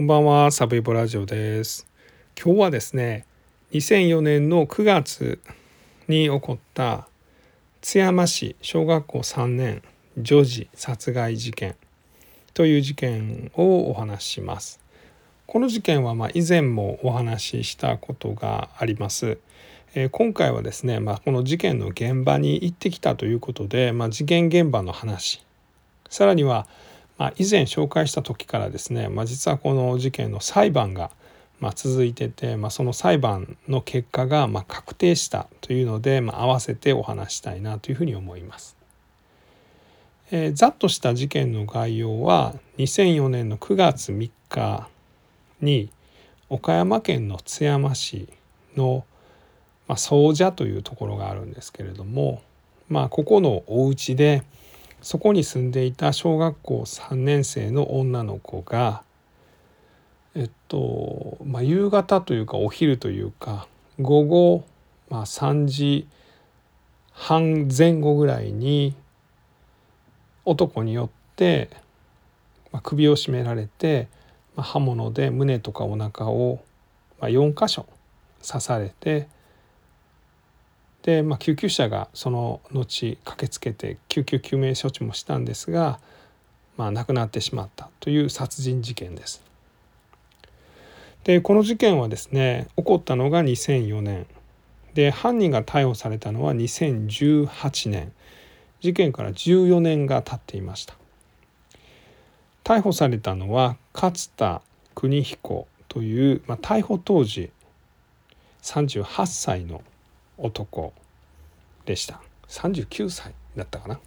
こんばんは、サブイボラジオです。今日はですね、2004年の9月に起こった津山市小学校3年女児殺害事件という事件をお話しします。この事件はま以前もお話ししたことがあります。えー、今回はですね、まあ、この事件の現場に行ってきたということで、まあ、事件現場の話さらにはあ、以前紹介した時からですね、まあ、実はこの事件の裁判がま続いてて、まあ、その裁判の結果がま確定したというので、まあ、合わせてお話したいなというふうに思います。えー、ざっとした事件の概要は2004年の9月3日に岡山県の津山市の、まあ、総社というところがあるんですけれども、まあ、ここのお家でそこに住んでいた小学校3年生の女の子がえっとまあ夕方というかお昼というか午後、まあ、3時半前後ぐらいに男によって、まあ、首を絞められて、まあ、刃物で胸とかお腹を、まあ、4箇所刺されてで、まあ、救急車がその後駆けつけて救急救命処置もしたんですが、まあ、亡くなってしまったという殺人事件です。でこの事件はですね起こったのが2004年。で犯人が逮捕されたのは2018年。事件から14年が経っていました。逮捕されたのは勝田邦彦という、まあ、逮捕当時38歳の男でした。39歳だったかな。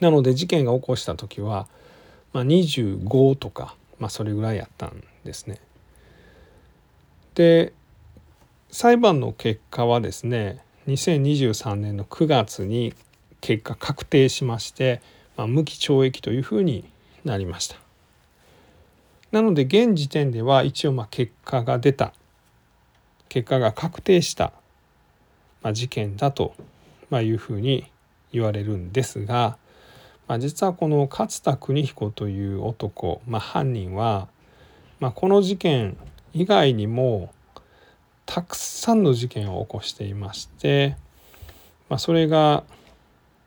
なので事件が起こした時は、まあ、25とか、まあ、それぐらいやったんですね。で裁判の結果はですね2023年の9月に結果確定しまして、まあ、無期懲役というふうになりました。なので現時点では一応まあ結果が出た。結果が確定したま、事件だと、まいうふうに言われるんですが、まあ、実はこの勝田邦彦という男、まあ、犯人は、まあ、この事件以外にもたくさんの事件を起こしていまして、ま、それが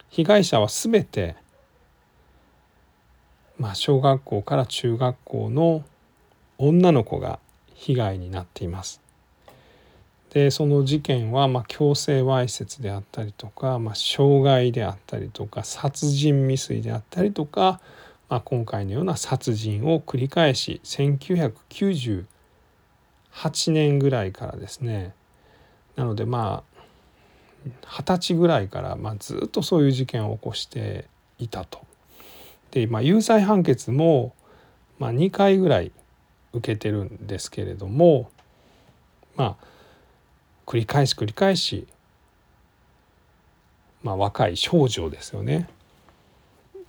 被害者は全て、ま、小学校から中学校の女の子が被害になっています。でその事件はま強制わいせつであったりとか、まあ、傷害であったりとか殺人未遂であったりとか、まあ、今回のような殺人を繰り返し1998年ぐらいからですねなのでまあ二十歳ぐらいからまあずっとそういう事件を起こしていたと。で、まあ、有罪判決もまあ2回ぐらい受けてるんですけれどもまあ繰り返し繰り返し、まあ、若い少女ですよね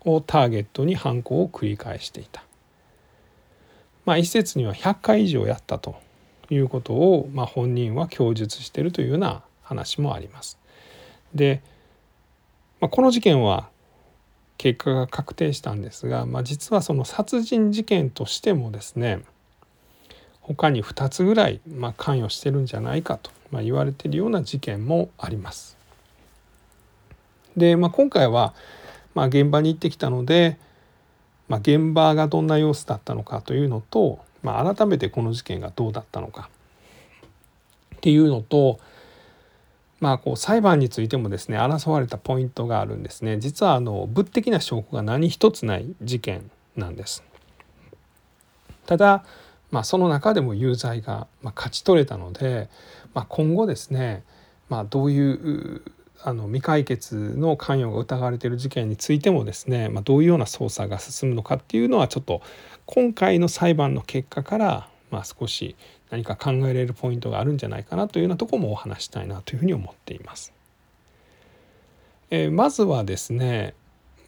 をターゲットに犯行を繰り返していた。まあ、一説には100回以上やったということを、まあ、本人は供述しているというような話もあります。で、まあ、この事件は結果が確定したんですが、まあ、実はその殺人事件としてもですね他に2つぐらい、ま、関与してるんじゃないかとまあ、言われているような事件もあります。で、まあ、今回は、まあ、現場に行ってきたので、まあ、現場がどんな様子だったのかというのと、まあ、改めてこの事件がどうだったのかっていうのと、まあ、こう裁判についてもですね争われたポイントがあるんですね実はあの物的な証拠が何一つない事件なんです。ただ、まあ、その中でも有罪が勝ち取れたので、まあ、今後ですね、まあ、どういうあの未解決の関与が疑われている事件についてもですね、まあ、どういうような捜査が進むのかっていうのはちょっと今回の裁判の結果からまあ少し何か考えられるポイントがあるんじゃないかなというようなとこもお話したいなというふうに思っています。えー、まずはですね、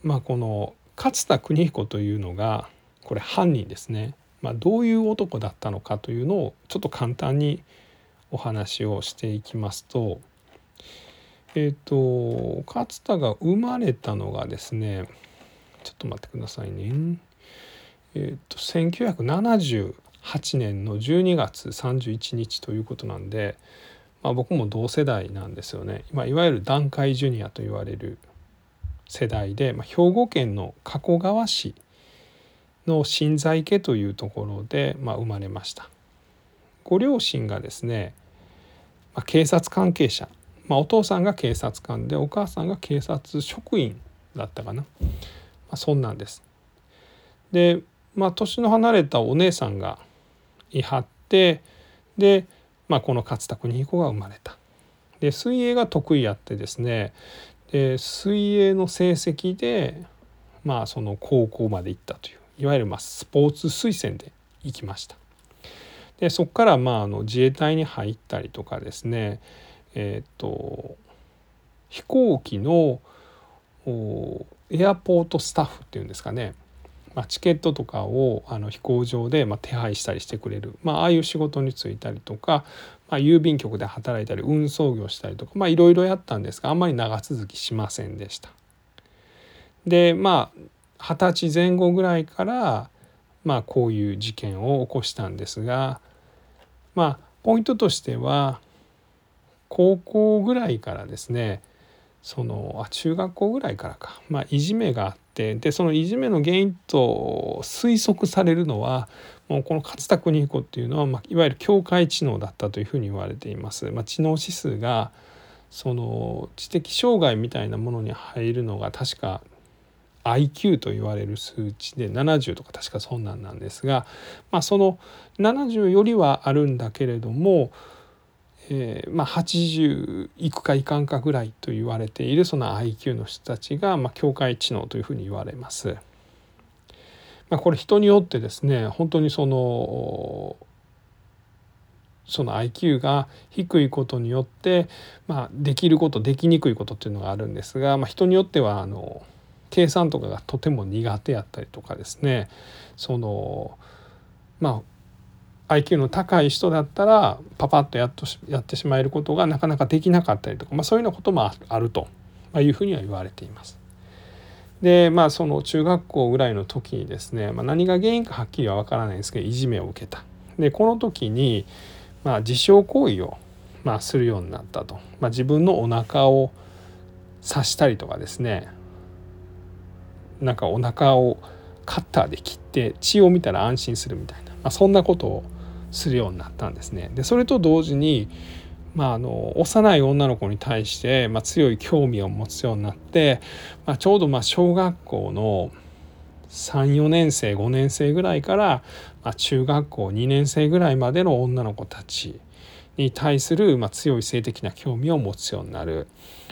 まあ、この勝田邦彦というのがこれ犯人ですね、まあ、どういう男だったのかというのをちょっと簡単にお話をしていきますとえっ、ー、と勝田が生まれたのがですねちょっと待ってくださいね。えーと、1978年の12月31日ということなんで、まあ、僕も同世代なんですよね、まあ、いわゆる団塊ジュニアと言われる世代で、まあ、兵庫県の加古川市の新在家というところで、まあ、生まれました。ご両親がですね、まあ、警察関係者、まあ、お父さんが警察官でお母さんが警察職員だったかな、まあ、そんなんです。でまあ年の離れたお姉さんがいはってで、まあ、この勝田邦彦が生まれた。で水泳が得意やってですね。で水泳の成績でまあその高校まで行ったという。いわゆるまあスポーツ推薦で行きました。でそこからまああの自衛隊に入ったりとかですね。えっ、と飛行機のエアポートスタッフっていうんですかね、まあ、チケットとかをあの飛行場でま手配したりしてくれる、まあ、ああいう仕事に就いたりとか、まあ、郵便局で働いたり運送業したりとかいろいろやったんですがあんまり長続きしませんでした。でまあ二十歳前後ぐらいからまあこういう事件を起こしたんですがまあポイントとしては高校ぐらいからですねそのあ中学校ぐらいからか、まあ、いじめがあってでそのいじめの原因と推測されるのはもうこの勝田邦彦っていうのは、まあ、いわゆる境界知能だったというふうに言われています。まあ、知能指数がその知的障害みたいなものに入るのが確か IQ と言われる数値で70とか確かそんなんなんですが、まあ、その70よりはあるんだけれども、えー、まあ80いくかいかんかぐらいと言われているその IQ の人たちが、まあ、境界知能というふうに言われます。まあ、これ人によってですね本当にそのその IQ が低いことによって、まあ、できることできにくいことっていうのがあるんですが、まあ、人によってはあの計算とかがとても苦手やったりとかですねそのまあ IQ の高い人だったらパパッとやっとやってしまえることがなかなかできなかったりとか、まあ、そういうようなこともあるというふうには言われています。でまあその中学校ぐらいの時にですね、まあ、何が原因かはっきりは分からないんですけどいじめを受けた。でこの時にまあ自傷行為をまあするようになったと、まあ、自分のお腹を刺したりとかですねなんかお腹をカッターで切って血を見たら安心するみたいな、まあ、そんなことをするようになったんですね。でそれと同時に、まあ、あの幼い女の子に対して、まあ、強い興味を持つようになって、まあ、ちょうどまあ小学校の34年生5年生ぐらいから、まあ、中学校2年生ぐらいまでの女の子たちに対する、まあ、強い性的な興味を持つようになる、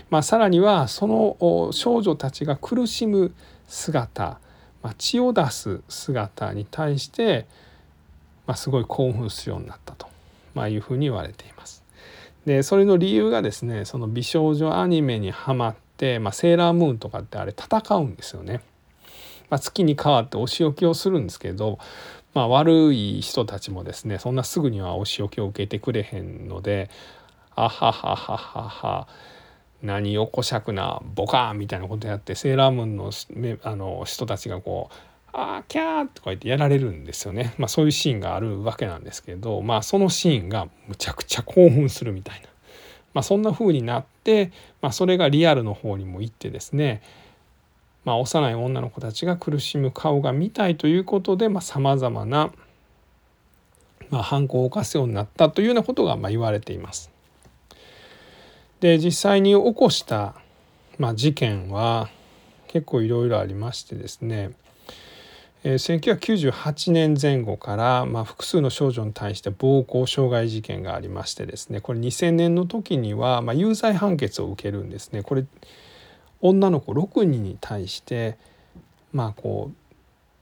まあ、さらにはその少女たちが苦しむ姿、まあ、血を出す姿に対して、まあ、すごい興奮するようになったと、まあ、いうふうに言われています。でそれの理由がですねその美少女アニメにはまって、まあ、セーラームーンとかってあれ戦うんですよね。まあ、月に変わってお仕置きをするんですけど、まあ、悪い人たちもですねそんなすぐにはお仕置きを受けてくれへんので「あははははは何よこしゃくなボカーンみたいなことやってセーラームーンのあの人たちがこう「あーキャー」とか言ってやられるんですよね、まあ、そういうシーンがあるわけなんですけど、まあ、そのシーンがむちゃくちゃ興奮するみたいな、まあ、そんな風になって、まあ、それがリアルの方にも行ってですねまあ、幼い女の子たちが苦しむ顔が見たいということでさまざ、まな、まあ、犯行を犯すようになったというようなことがまあ言われています。で実際に起こした、まあ、事件は結構いろいろありましてですね、えー、1998年前後から、まあ、複数の少女に対して暴行傷害事件がありましてですねこれ2000年の時には、まあ、有罪判決を受けるんですね。これ女の子6人に対してまあこう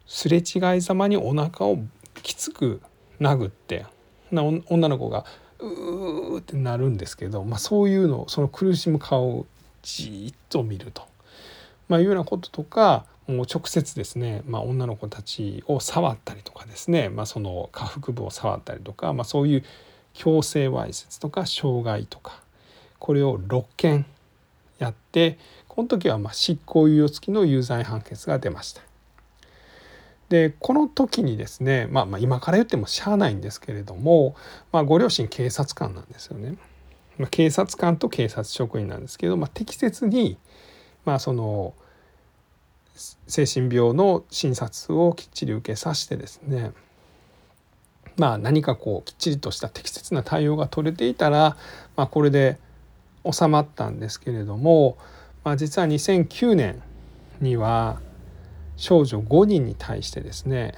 すれ違いざまにお腹をきつく殴って女の子がうーってなるんですけど、まあ、そういうのその苦しむ顔をじっと見ると、まあ、いうようなこととかもう直接ですね、まあ、女の子たちを触ったりとかですね、まあ、その下腹部を触ったりとか、まあ、そういう強制わいせつとか傷害とかこれを6件やってこの時はま執行猶予付きの有罪判決が出ました。でこの時にですね、まあ、まあ今から言ってもしゃあないんですけれども、まあ、ご両親警察官なんですよね。まあ、警察官と警察職員なんですけど、まあ、適切に、まあ、その精神病の診察をきっちり受けさせてですねまあ何かこうきっちりとした適切な対応が取れていたら、まあ、これで収まったんですけれども、まあ、実は2009年には少女5人に対してですね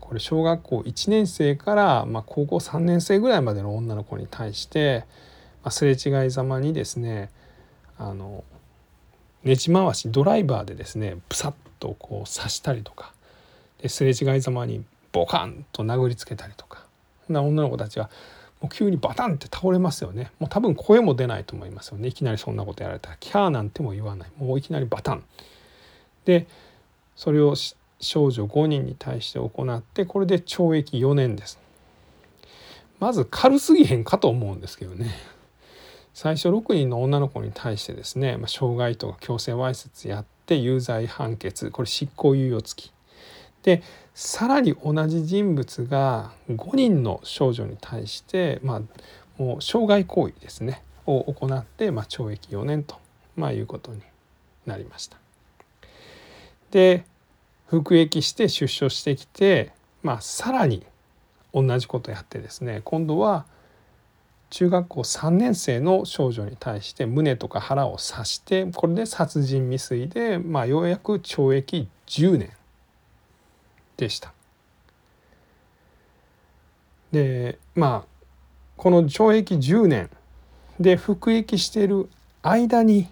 これ小学校1年生からま高校3年生ぐらいまでの女の子に対して、すれ違いざまにですねあのねじ回しドライバーでですねプサッとこう刺したりとかですれ違いざまにボカンと殴りつけたりとかな女の子たちはもう急にバタンって倒れますよね。もう多分声も出ないと思いますよね。いきなりそんなことやられたらキャーなんても言わない。もういきなりバタン。でそれを少女5人に対して行ってこれで懲役4年です。まず軽すぎへんかと思うんですけどね。最初6人の女の子に対してですね、まあ、傷害とか強制わいせつやって有罪判決これ執行猶予付き。でさらに同じ人物が5人の少女に対して、まあ、もう傷害行為ですねを行って、まあ、懲役4年と、まあ、いうことになりました。で服役して出所してきて、まあ、さらに同じことやってですね今度は中学校3年生の少女に対して胸とか腹を刺してこれで殺人未遂で、まあ、ようやく懲役10年でした。でまあこの懲役10年で服役している間に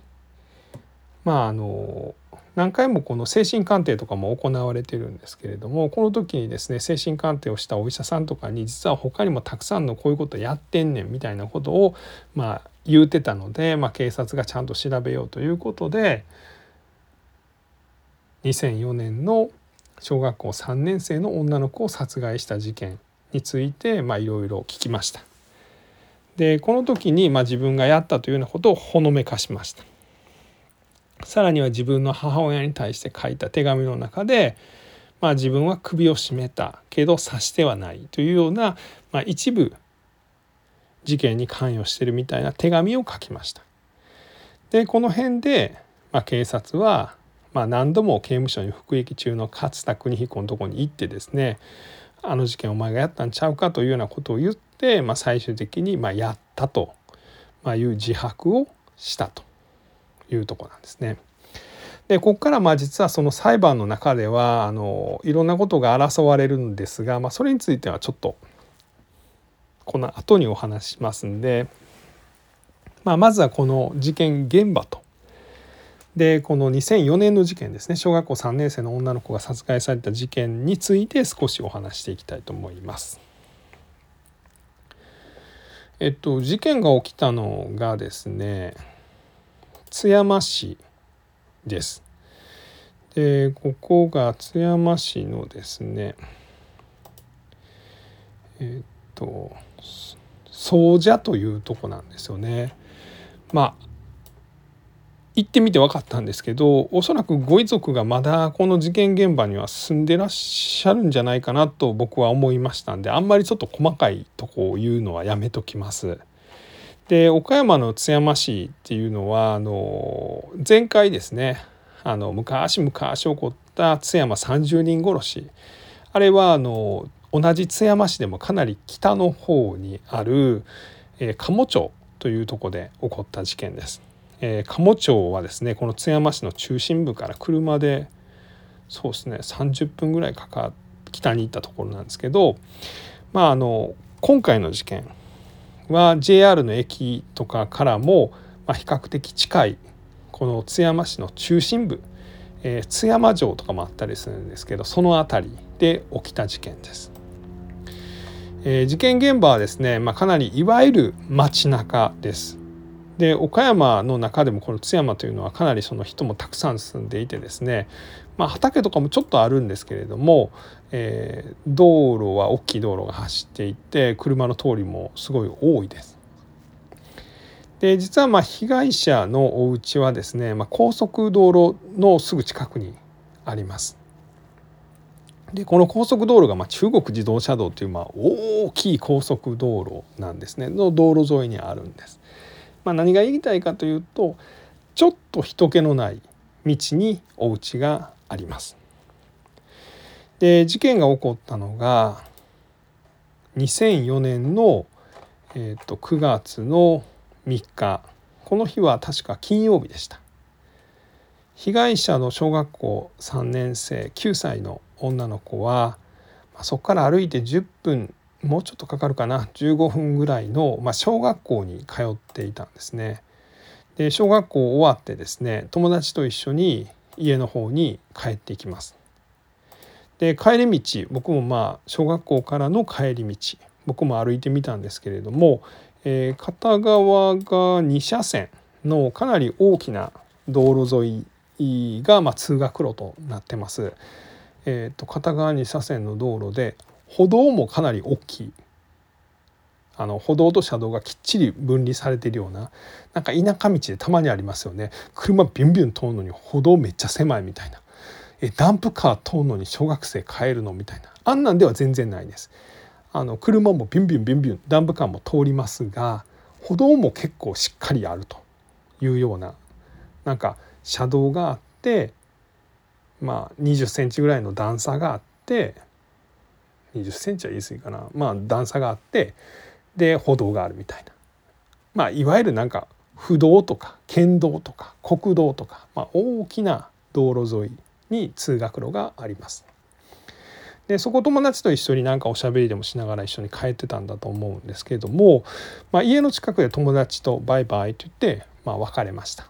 まああの何回もこの精神鑑定とかも行われてるんですけれどもこの時にですね精神鑑定をしたお医者さんとかに実は他にもたくさんのこういうことやってんねんみたいなことをまあ言うてたので、まあ、警察がちゃんと調べようということで2004年の小学校3年生の女の子を殺害した事件についていろいろ聞きました。でこの時にま自分がやったというようなことをほのめかしました。さらには自分の母親に対して書いた手紙の中で、まあ、自分は首を絞めたけど刺してはないというような、まあ、一部事件に関与してるみたいな手紙を書きました。でこの辺で、まあ、警察は、まあ、何度も刑務所に服役中の勝田邦彦のとこに行ってですねあの事件お前がやったんちゃうかというようなことを言って、まあ、最終的にまやったという自白をしたというとこなんですね。でここからまあ実はその裁判の中ではあのいろんなことが争われるんですが、まあ、それについてはちょっとこの後にお話しますんで、まあ、まずはこの事件現場とでこの2004年の事件ですね小学校3年生の女の子が殺害された事件について少しお話していきたいと思います。えっと事件が起きたのがですね津山市です。でここが津山市のですねえっと総社というとこなんですよね。まあ行ってみて分かったんですけどおそらくご遺族がまだこの事件現場には住んでらっしゃるんじゃないかなと僕は思いましたんであんまりちょっと細かいとこを言うのはやめときます。で岡山の津山市っていうのはあの前回ですねあの昔昔起こった津山30人殺しあれはあの同じ津山市でもかなり北の方にある、えー、鴨町というとこで起こった事件です。えー、鴨町はですねこの津山市の中心部から車でそうですね30分ぐらいかか北に行ったところなんですけどまああの今回の事件は JR の駅とかからも比較的近いこの津山市の中心部、えー、津山城とかもあったりするんですけどその辺りで起きた事件です。えー、事件現場はですね、まあ、かなりいわゆる街中です。で岡山の中でもこの津山というのはかなりその人もたくさん住んでいてですね、まあ、畑とかもちょっとあるんですけれども、えー、道路は大きい道路が走っていて車の通りもすごい多いです。で実はま被害者のお家はですね、まあ、高速道路のすぐ近くにあります。でこの高速道路がま中国自動車道というま大きい高速道路なんですねの道路沿いにあるんです。まあ、何が言いたいかというとちょっと人気のない道にお家があります。で事件が起こったのが2004年の、えー、と9月の3日この日は確か金曜日でした。被害者の小学校3年生9歳の女の子は、ま、そこから歩いて10分もうちょっとかかるかな15分ぐらいの、まあ、小学校に通っていたんですね。で小学校終わってですね友達と一緒に家の方に帰っていきます。で帰り道僕もまあ小学校からの帰り道僕も歩いてみたんですけれども、えー、片側が2車線のかなり大きな道路沿いが、まあ、通学路となってます。えーと、片側2車線の道路で歩道もかなり大きい。あの歩道と車道がきっちり分離されてるようななんか田舎道でたまにありますよね。車ビュンビュン通るのに歩道めっちゃ狭いみたいな。ダンプカー通るのに小学生帰るの？みたいな。あんなんでは全然ないです。あの車もビュンビュンビュンビュンダンプカーも通りますが歩道も結構しっかりあるというようななんか車道があってまあ20センチぐらいの段差があって20センチは言い過ぎかな。まあ段差があってで歩道があるみたいな。まあいわゆるなんか不動とか県道とか国道とか、まあ、大きな道路沿いに通学路があります。でそこ友達と一緒になんかおしゃべりでもしながら一緒に帰ってたんだと思うんですけれども、まあ、家の近くで友達とバイバイと言って、まあ、別れました。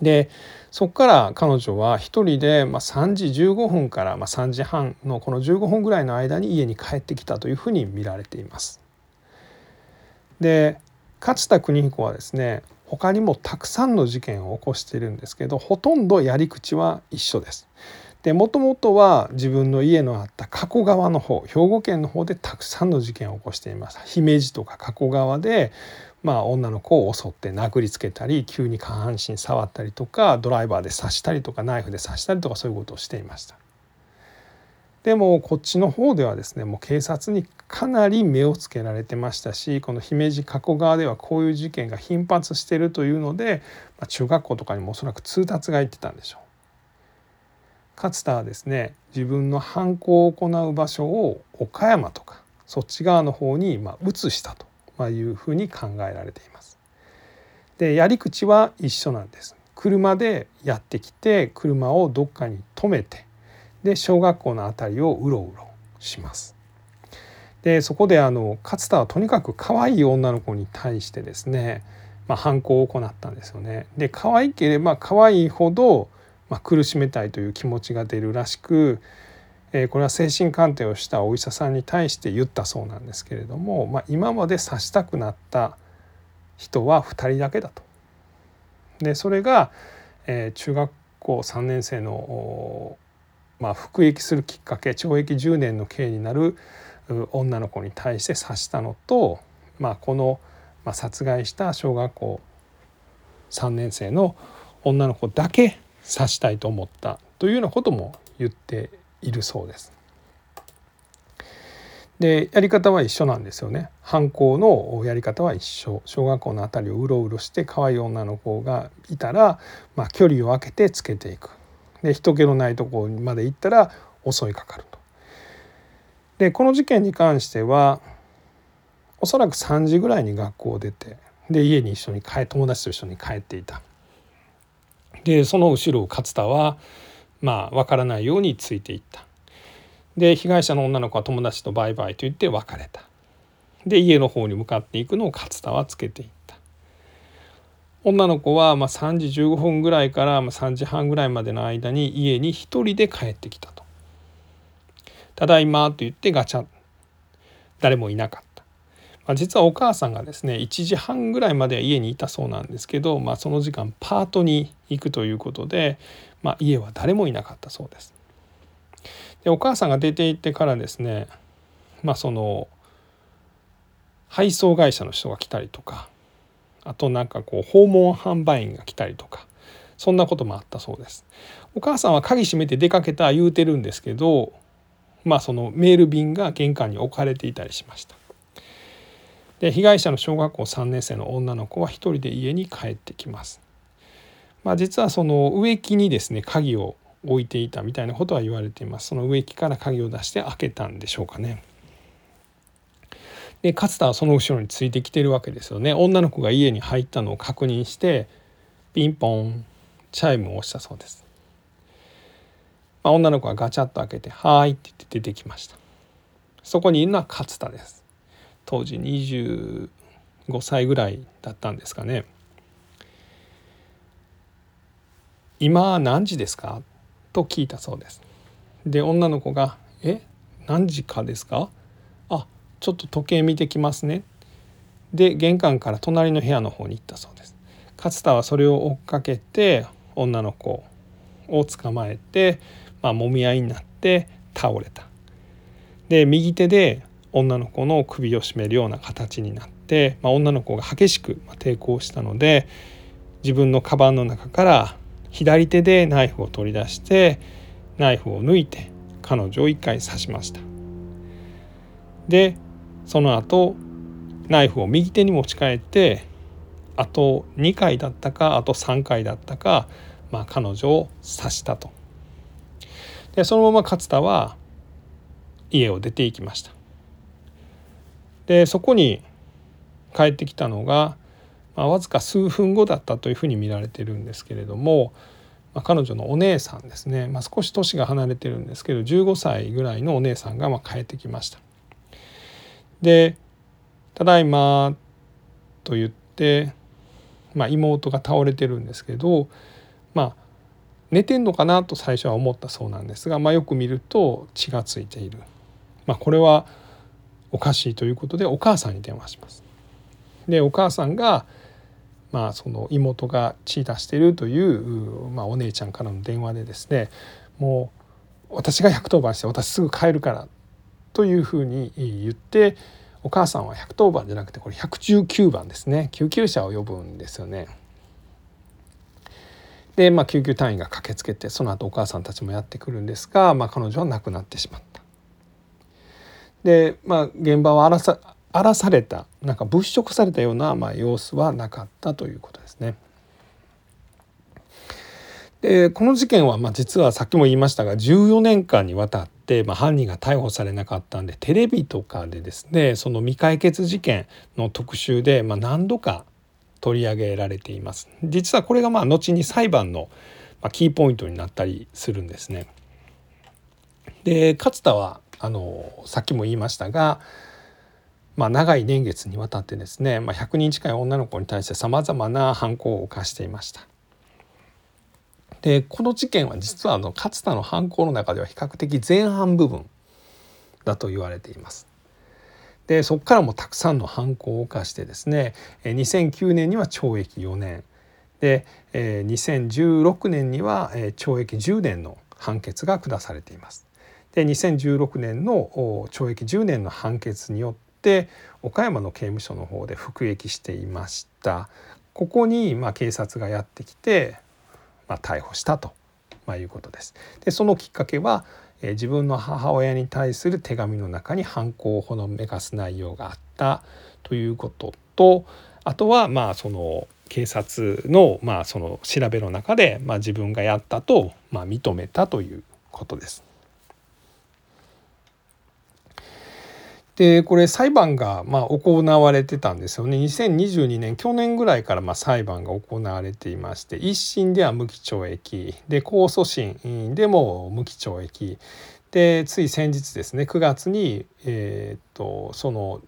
でそこから彼女は一人でま3時15分からま3時半のこの15分ぐらいの間に家に帰ってきたというふうに見られています。で勝田邦彦はですね他にもたくさんの事件を起こしているんですけどほとんどやり口は一緒です。でもともとは自分の家のあった加古川の方兵庫県の方でたくさんの事件を起こしています。姫路とか加古川でまあ、女の子を襲って殴りつけたり急に下半身触ったりとかドライバーで刺したりとかナイフで刺したりとかそういうことをしていました。でもこっちの方ではですねもう警察にかなり目をつけられてましたしこの姫路加古川ではこういう事件が頻発してるというので、まあ、中学校とかにもおそらく通達が行ってたんでしょう。勝田はですね自分の犯行を行う場所を岡山とかそっち側の方にまあ移したというふうに考えられています。でやり口は一緒なんです。車でやってきて車をどっかに止めてで小学校の辺りをうろうろします。でそこであの勝田はとにかく可愛い女の子に対してですね、まあ、犯行を行ったんですよね。で可愛ければ可愛いほど、まあ、苦しめたいという気持ちが出るらしくえこれは精神鑑定をしたお医者さんに対して言ったそうなんですけれども、まあ、今まで刺したくなった人は2人だけだと。でそれが、え中学校3年生の、まあ、服役するきっかけ懲役10年の刑になる女の子に対して刺したのと、まあ、この、まあ、殺害した小学校3年生の女の子だけ刺したいと思ったというようなことも言っているそうです。でやり方は一緒なんですよね。犯行のやり方は一緒。小学校の辺りをうろうろして可愛い女の子がいたら、まあ、距離を空けてつけていく。で人気のないところまで行ったら襲いかかると。でこの事件に関してはおそらく3時ぐらいに学校を出てで家に一緒に帰友達と一緒に帰っていた。でその後ろを勝田はまあ分からないようについていったで被害者の女の子は友達とバイバイと言って別れたで家の方に向かっていくのを勝田はつけていった女の子はま3時15分ぐらいからま3時半ぐらいまでの間に家に一人で帰ってきたと「ただいま」と言ってガチャ。誰もいなかった、まあ、実はお母さんがですね1時半ぐらいまでは家にいたそうなんですけど、まあ、その時間パートに行くということで、まあ、家は誰もいなかったそうです。でお母さんが出て行ってからですねまあその配送会社の人が来たりとかあとなんかこう訪問販売員が来たりとかそんなこともあったそうです。お母さんは鍵閉めて出かけた言うてるんですけどまあそのメール便が玄関に置かれていたりしました。で被害者の小学校3年生の女の子は一人で家に帰ってきます。まあ、実はその植木にですね鍵を置いていたみたいなことは言われています。その植木から鍵を出して開けたんでしょうかね。で勝田はその後ろについてきてるわけですよね。女の子が家に入ったのを確認してピンポンチャイムを押したそうです、まあ、女の子はガチャッと開けて「はい」って言って出てきました。そこにいるのは勝田です。当時25歳ぐらいだったんですかね「今何時ですか?」と聞いたそうです。で女の子が「え？何時かですか?」ちょっと時計見てきますね。で玄関から隣の部屋の方に行ったそうです。勝田はそれを追っかけて女の子を捕まえて、まあ、揉み合いになって倒れた。で右手で女の子の首を絞めるような形になって、まあ、女の子が激しく抵抗したので自分のカバンの中から左手でナイフを取り出してナイフを抜いて彼女を一回刺しました。でその後ナイフを右手に持ち帰ってあと2回だったかあと3回だったか、まあ、彼女を刺したと。でそのまま勝田は家を出ていきました。でそこに帰ってきたのが、まあ、わずか数分後だったというふうに見られてるんですけれども、まあ、彼女のお姉さんですね、まあ、少し年が離れてるんですけど15歳ぐらいのお姉さんがまあ帰ってきました。で「ただいま」と言って、まあ、妹が倒れてるんですけどまあ寝てんのかなと最初は思ったそうなんですが、まあ、よく見ると血がついている、まあ、これはおかしいということでお母さんに電話します。でお母さんがまあ、その妹が血出してるという、まあ、お姉ちゃんからの電話でですねもう私が110番して私すぐ帰るからというふうに言ってお母さんは110番じゃなくてこれ119番ですね救急車を呼ぶんですよね。で、まあ、救急隊員が駆けつけてその後お母さんたちもやってくるんですが、まあ、彼女は亡くなってしまった。で、まあ、現場は荒らさ荒らされたなんか物色されたような、まあ、様子はなかったということですね。でこの事件はまあ実はさっきも言いましたが14年間にわたって、まあ、犯人が逮捕されなかったんでテレビとかでですねその未解決事件の特集で、まあ、何度か取り上げられています。実はこれがまあ後に裁判のキーポイントになったりするんですね。で勝田はあのさっきも言いましたがまあ、長い年月にわたってですね、まあ、100人近い女の子に対してさまざまな犯行を犯していました。でこの事件は実はあの勝田の犯行の中では比較的前半部分だと言われています。でそこからもたくさんの犯行を犯してですね2009年には懲役4年で2016年には懲役10年の判決が下されています。で2016年の懲役10年の判決によって岡山の刑務所の方で服役していましたここにま警察がやってきて、ま逮捕したと、まいうことです。でそのきっかけは、え自分の母親に対する手紙の中に犯行をほのめかす内容があったということとあとはまあその警察のまあその調べの中でま自分がやったとま認めたということです。でこれ裁判がま行われてたんですよね2022年去年ぐらいからま裁判が行われていまして一審では無期懲役で控訴審でも無期懲役でつい先日ですね9月に、えー、っとその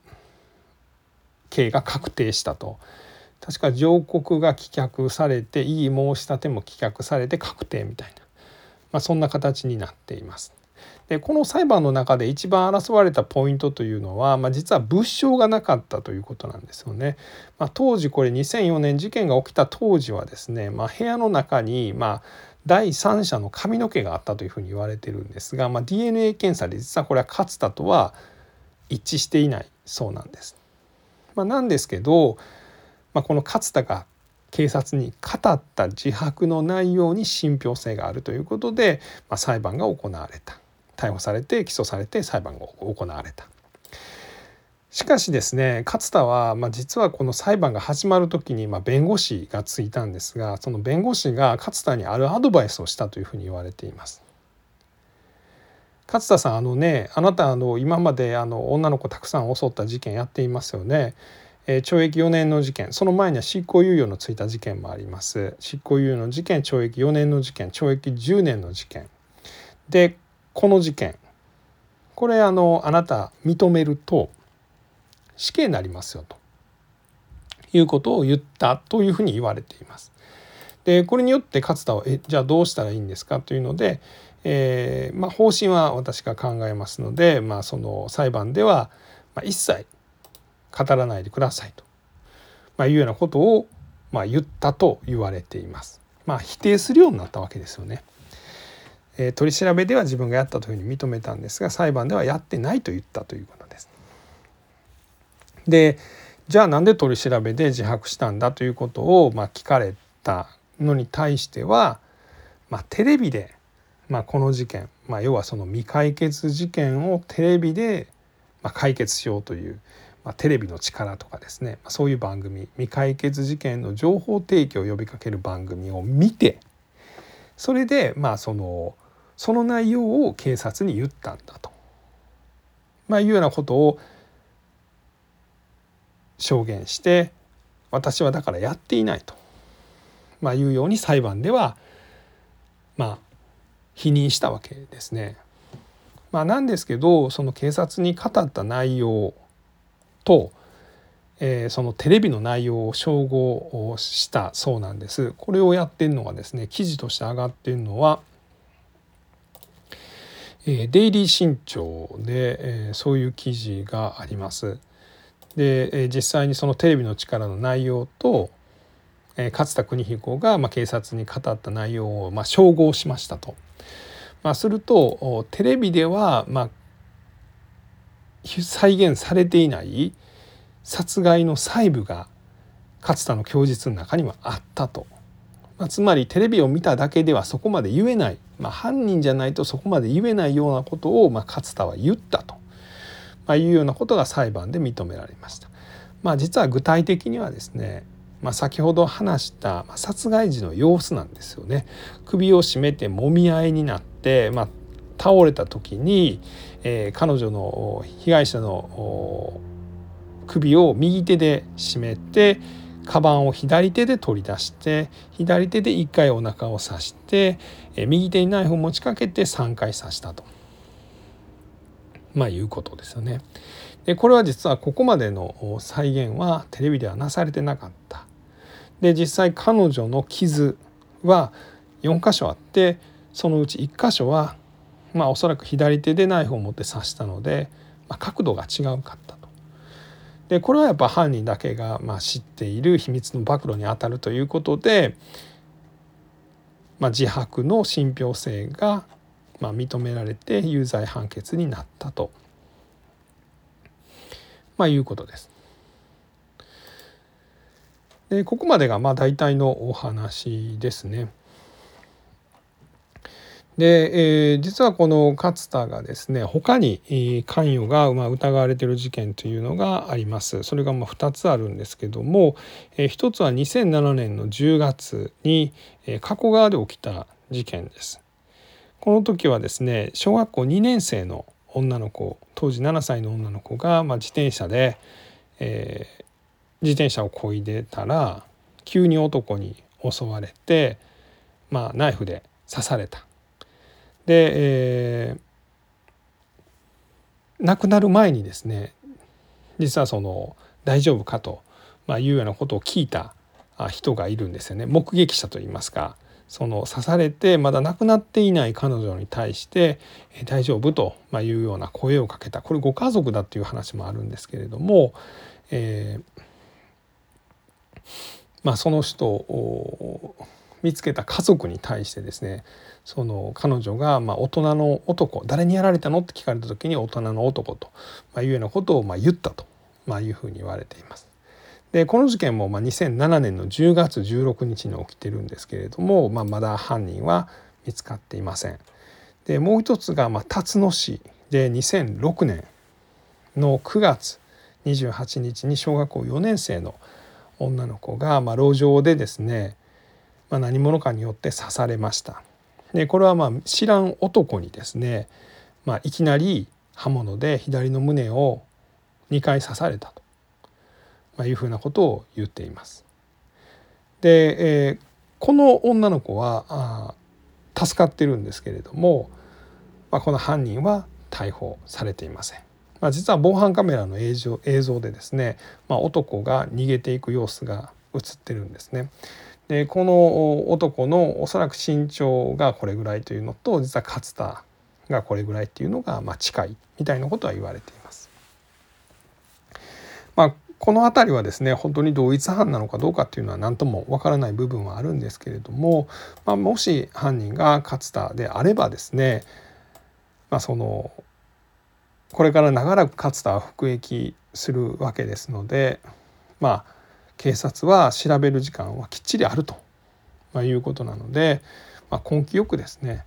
刑が確定したと。確か上告が棄却されて異議申し立ても棄却されて確定みたいな、まあ、そんな形になっています。でこの裁判の中で一番争われたポイントというのは、まあ、実は物証がなかったということなんですよね。まあ、当時これ2004年事件が起きた当時はですね、まあ、部屋の中にまあ第三者の髪の毛があったというふうに言われてるんですが、まあ、DNA 検査で実はこれは勝田とは一致していないそうなんです。まあ、なんですけど、まあ、この勝田が警察に語った自白の内容に信憑性があるということで、まあ、裁判が行われた逮捕されて起訴されて裁判が行われた。しかしですね勝田は、まあ、実はこの裁判が始まる時に、まあ、弁護士がついたんですがその弁護士が勝田にあるアドバイスをしたというふうに言われています。勝田さんあのねあなたあの今まであの女の子たくさん襲った事件やっていますよね。えー、懲役4年の事件その前には執行猶予のついた事件もあります執行猶予の事件懲役4年の事件懲役10年の事件でこの事件これあのあなた認めると死刑になりますよということを言ったというふうに言われています。でこれによって勝田はえじゃあどうしたらいいんですか？というので、えー、まあ、方針は私が考えますので、まあ、その裁判では、ま一切語らないでくださいと、まあ、いうようなことを、ま言ったと言われています。まあ、否定するようになったわけですよね。えー、取り調べでは自分がやったというふうに認めたんですが裁判ではやってないと言ったということです。でじゃあなんで取り調べで自白したんだということを、まあ、聞かれたのに対しては、まあ、テレビで、まあ、この事件、まあ、要はその未解決事件をテレビで、まあ、解決しようという、まあ、テレビの力とかですね、そういう番組未解決事件の情報提供を呼びかける番組を見てそれでまあそのその内容を警察に言ったんだと、まあ、いうようなことを証言して私はだからやっていないと、まあ、いうように裁判ではまあ否認したわけですね。まあ、なんですけどその警察に語った内容と、えー、そのテレビの内容を照合したそうなんです。これをやってるのがですね記事として上がっているのはえデイリー新潮で、えそういう記事があります。で、え実際にそのテレビの力の内容と、え勝田邦彦が、まあ警察に語った内容を、まあ照合しましたと。まあ、するとテレビでは、まあ再現されていない殺害の細部が勝田の供述の中にはあったと。まあ、つまりテレビを見ただけではそこまで言えない、まあ、犯人じゃないとそこまで言えないようなことを、まあ、勝田は言ったと、まあ、いうようなことが裁判で認められました。まあ、実は具体的にはですね、まあ、先ほど話した殺害時の様子なんですよね。首を絞めてもみ合いになって、まあ、倒れた時に、えー、彼女の被害者の首を右手で絞めてカバンを左手で取り出して左手で1回お腹を刺して右手にナイフを持ちかけて3回刺したと。まあいうことですよね。でこれは実はここまでの再現はテレビではなされてなかった。で実際彼女の傷は4箇所あってそのうち1箇所はまあおそらく左手でナイフを持って刺したので、まあ、角度が違うかった。でこれはやっぱ犯人だけがま知っている秘密の暴露にあたるということで、まあ、自白の信憑性がま認められて有罪判決になったと、まあ、いうことです。でここまでがまあ大体のお話ですね。で、えー、実はこの勝田がですね他に関与がまあ疑われている事件というのがあります。それがまあ2つあるんですけども、えー、1つは2007年の10月に、えー、加古川で起きた事件です。この時はですね小学校2年生の女の子当時7歳の女の子が、まあ、自転車で、えー、自転車をこいでたら急に男に襲われて、まあ、ナイフで刺された。で、えー、亡くなる前にですね実はその大丈夫かと、まあ、いうようなことを聞いた人がいるんですよね目撃者といいますかその刺されてまだ亡くなっていない彼女に対して「大丈夫?」というような声をかけたこれご家族だっていう話もあるんですけれども、えーまあ、その人を見つけた家族に対してですねその彼女がま大人の男誰にやられたの？って聞かれた時に大人の男というようなことをま言ったというふうに言われています。でこの事件もま2007年の10月16日に起きてるんですけれども、まあ、まだ犯人は見つかっていません。でもう一つが、まあ、辰野市で2006年の9月28日に小学校4年生の女の子が、まあ、路上でですね、まあ、何者かによって刺されました。でこれはまあ知らん男にですね、まあ、いきなり刃物で左の胸を2回刺されたと、まあ、いうふうなことを言っています。で、えー、この女の子はあ助かってるんですけれども、まあ、この犯人は逮捕されていません。まあ、実は防犯カメラの映像映像でですね、まあ、男が逃げていく様子が映ってるんですね。でこの男のおそらく身長がこれぐらいというのと実は勝田がこれぐらいっていうのがまあ近いみたいなことは言われています。まあ、この辺りはですね本当に同一犯なのかどうかっていうのは何ともわからない部分はあるんですけれども、まあ、もし犯人が勝田であればですね、まあ、そのこれから長らく勝田は服役するわけですのでまあ警察は調べる時間はきっちりあると、まあ、いうことなので、まあ、根気よくですね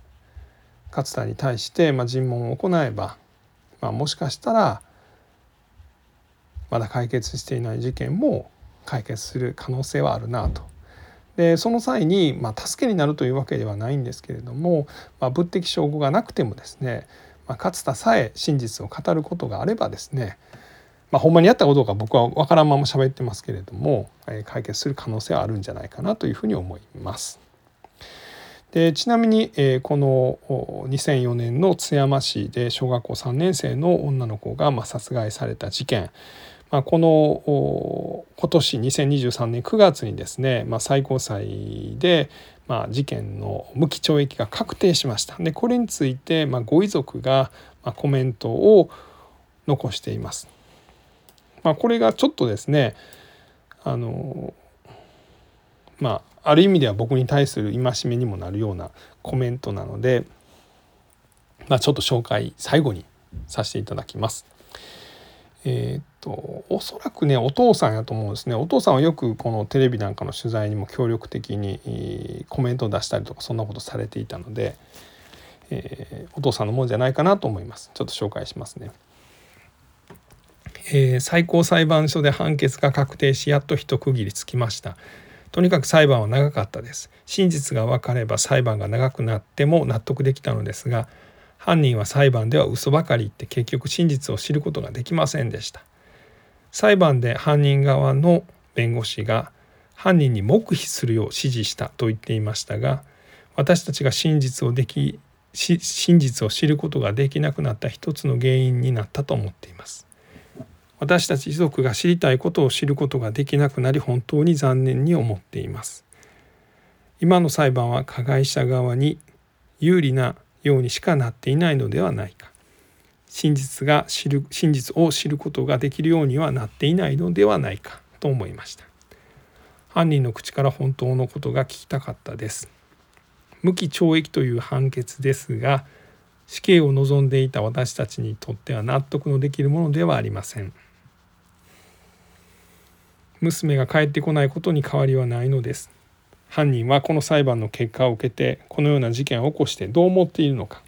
勝田に対して、まあ、尋問を行えば、まあ、もしかしたらまだ解決していない事件も解決する可能性はあるなと。でその際に、まあ、助けになるというわけではないんですけれども、まあ、物的証拠がなくてもですね、まあ、勝田さえ真実を語ることがあればですね、まあ、ほんまにやったことか僕は分からんまま喋ってますけれども、えー、解決する可能性はあるんじゃないかなというふうに思います。でちなみに、えー、この2004年の津山市で小学校3年生の女の子が、まあ、殺害された事件、まあ、この今年2023年9月にですね、まあ、最高裁で、まあ、事件の無期懲役が確定しました。でこれについて、まあ、ご遺族が、まあ、コメントを残しています。まあ、これがちょっとですねあのまあある意味では僕に対する戒めにもなるようなコメントなので、まあ、ちょっと紹介最後にさせていただきます。えー、っとおそらくねお父さんやと思うんですねお父さんはよくこのテレビなんかの取材にも協力的にコメントを出したりとかそんなことされていたので、えー、お父さんのもんじゃないかなと思いますちょっと紹介しますね。えー、最高裁判所で判決が確定しやっと一区切りつきました。とにかく裁判は長かったです。真実が分かれば裁判が長くなっても納得できたのですが犯人は裁判では嘘ばかり言って結局真実を知ることができませんでした。裁判で犯人側の弁護士が犯人に黙秘するよう指示したと言っていましたが私たちが真実をでき真実を知ることができなくなった一つの原因になったと思っています。私たち遺族が知りたいことを知ることができなくなり本当に残念に思っています。今の裁判は加害者側に有利なようにしかなっていないのではないか。真実が知る真実を知ることができるようにはなっていないのではないかと思いました。犯人の口から本当のことが聞きたかったです。無期懲役という判決ですが死刑を望んでいた私たちにとっては納得のできるものではありません。娘が帰ってこないことに変わりはないのです。犯人はこの裁判の結果を受けてこのような事件を起こしてどう思っているのか。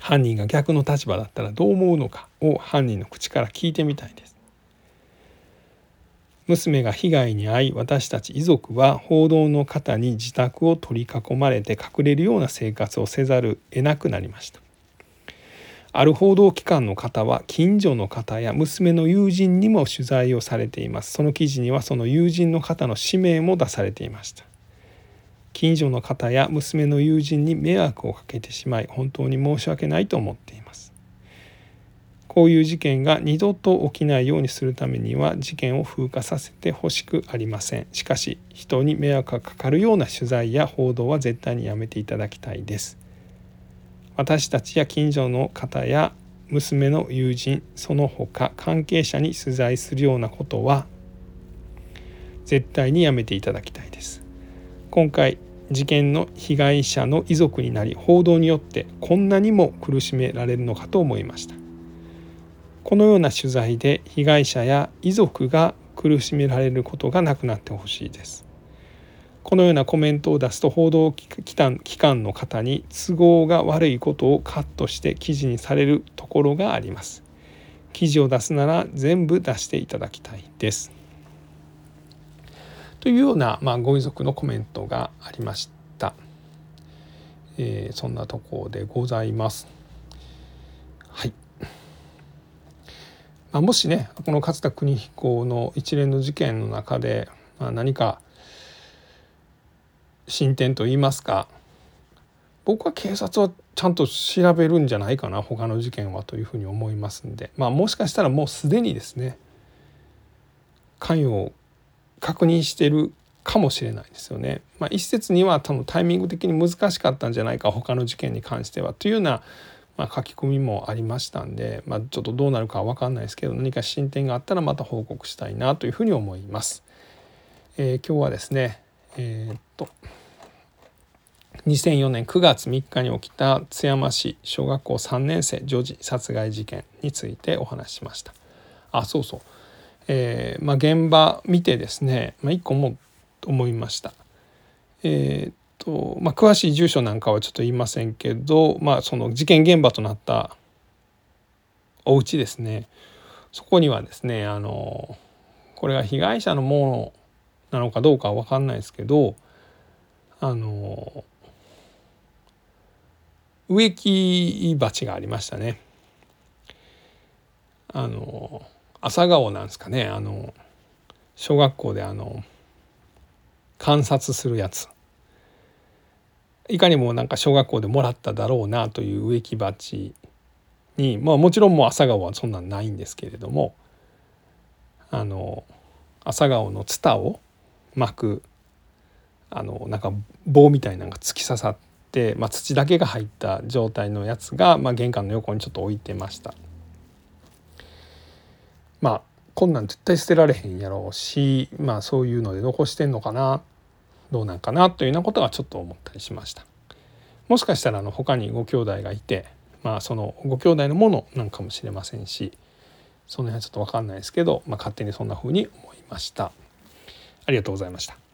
犯人が逆の立場だったらどう思うのか。を犯人の口から聞いてみたいです。娘が被害に遭い私たち遺族は報道の方に自宅を取り囲まれて隠れるような生活をせざる得なくなりました。ある報道機関の方は近所の方や娘の友人にも取材をされています。その記事にはその友人の方の氏名も出されていました。近所の方や娘の友人に迷惑をかけてしまい本当に申し訳ないと思っています。こういう事件が二度と起きないようにするためには事件を風化させてほしくありません。しかし人に迷惑がかかるような取材や報道は絶対にやめていただきたいです。私たちや近所の方や娘の友人その他関係者に取材するようなことは絶対にやめていただきたいです。今回事件の被害者の遺族になり報道によってこんなにも苦しめられるのかと思いました。このような取材で被害者や遺族が苦しめられることがなくなってほしいです。このようなコメントを出すと報道機関機関の方に都合が悪いことをカットして記事にされるところがあります。記事を出すなら全部出していただきたいです。というような、まあ、ご遺族のコメントがありました、えー、そんなところでございます。はい。まあ、もしねこの勝田邦彦の一連の事件の中で、まあ、何か進展といいますか僕は警察はちゃんと調べるんじゃないかな他の事件はというふうに思いますんで、まあ、もしかしたらもうすでにですね関与を確認してるかもしれないですよね。まあ、一説には多分タイミング的に難しかったんじゃないか他の事件に関してはというような、まあ、書き込みもありましたんで、まあ、ちょっとどうなるかは分かんないですけど何か進展があったらまた報告したいなというふうに思います。えー、今日はですねえー、っと2004年9月3日に起きた津山市小学校3年生女児殺害事件についてお話ししました。あそうそう、えーまあ、現場見てですね、まあ、一個も思いました。えー、っとまあ、詳しい住所なんかはちょっと言いませんけど、まあ、その事件現場となったお家ですねそこにはですねあのこれが被害者のものなのかどうかは分かんないですけどあの植木鉢がありましたね。あの朝顔なんですかねあの小学校であの観察するやついかにもなんか小学校でもらっただろうなという植木鉢にまあもちろんもう朝顔はそんなんないんですけれどもあの朝顔のツタを巻くあのなんか棒みたいなのが突き刺さっ、まあ、土だけが入った状態のやつが、まあ、玄関の横にちょっと置いてました。まあこんなん絶対捨てられへんやろうしまあそういうので残してんのかなどうなんかなというようなことはちょっと思ったりしました。もしかしたらあの他にご兄弟がいてまあそのご兄弟のものなんかもしれませんしその辺はちょっと分かんないですけど、まあ、勝手にそんな風に思いました。ありがとうございました。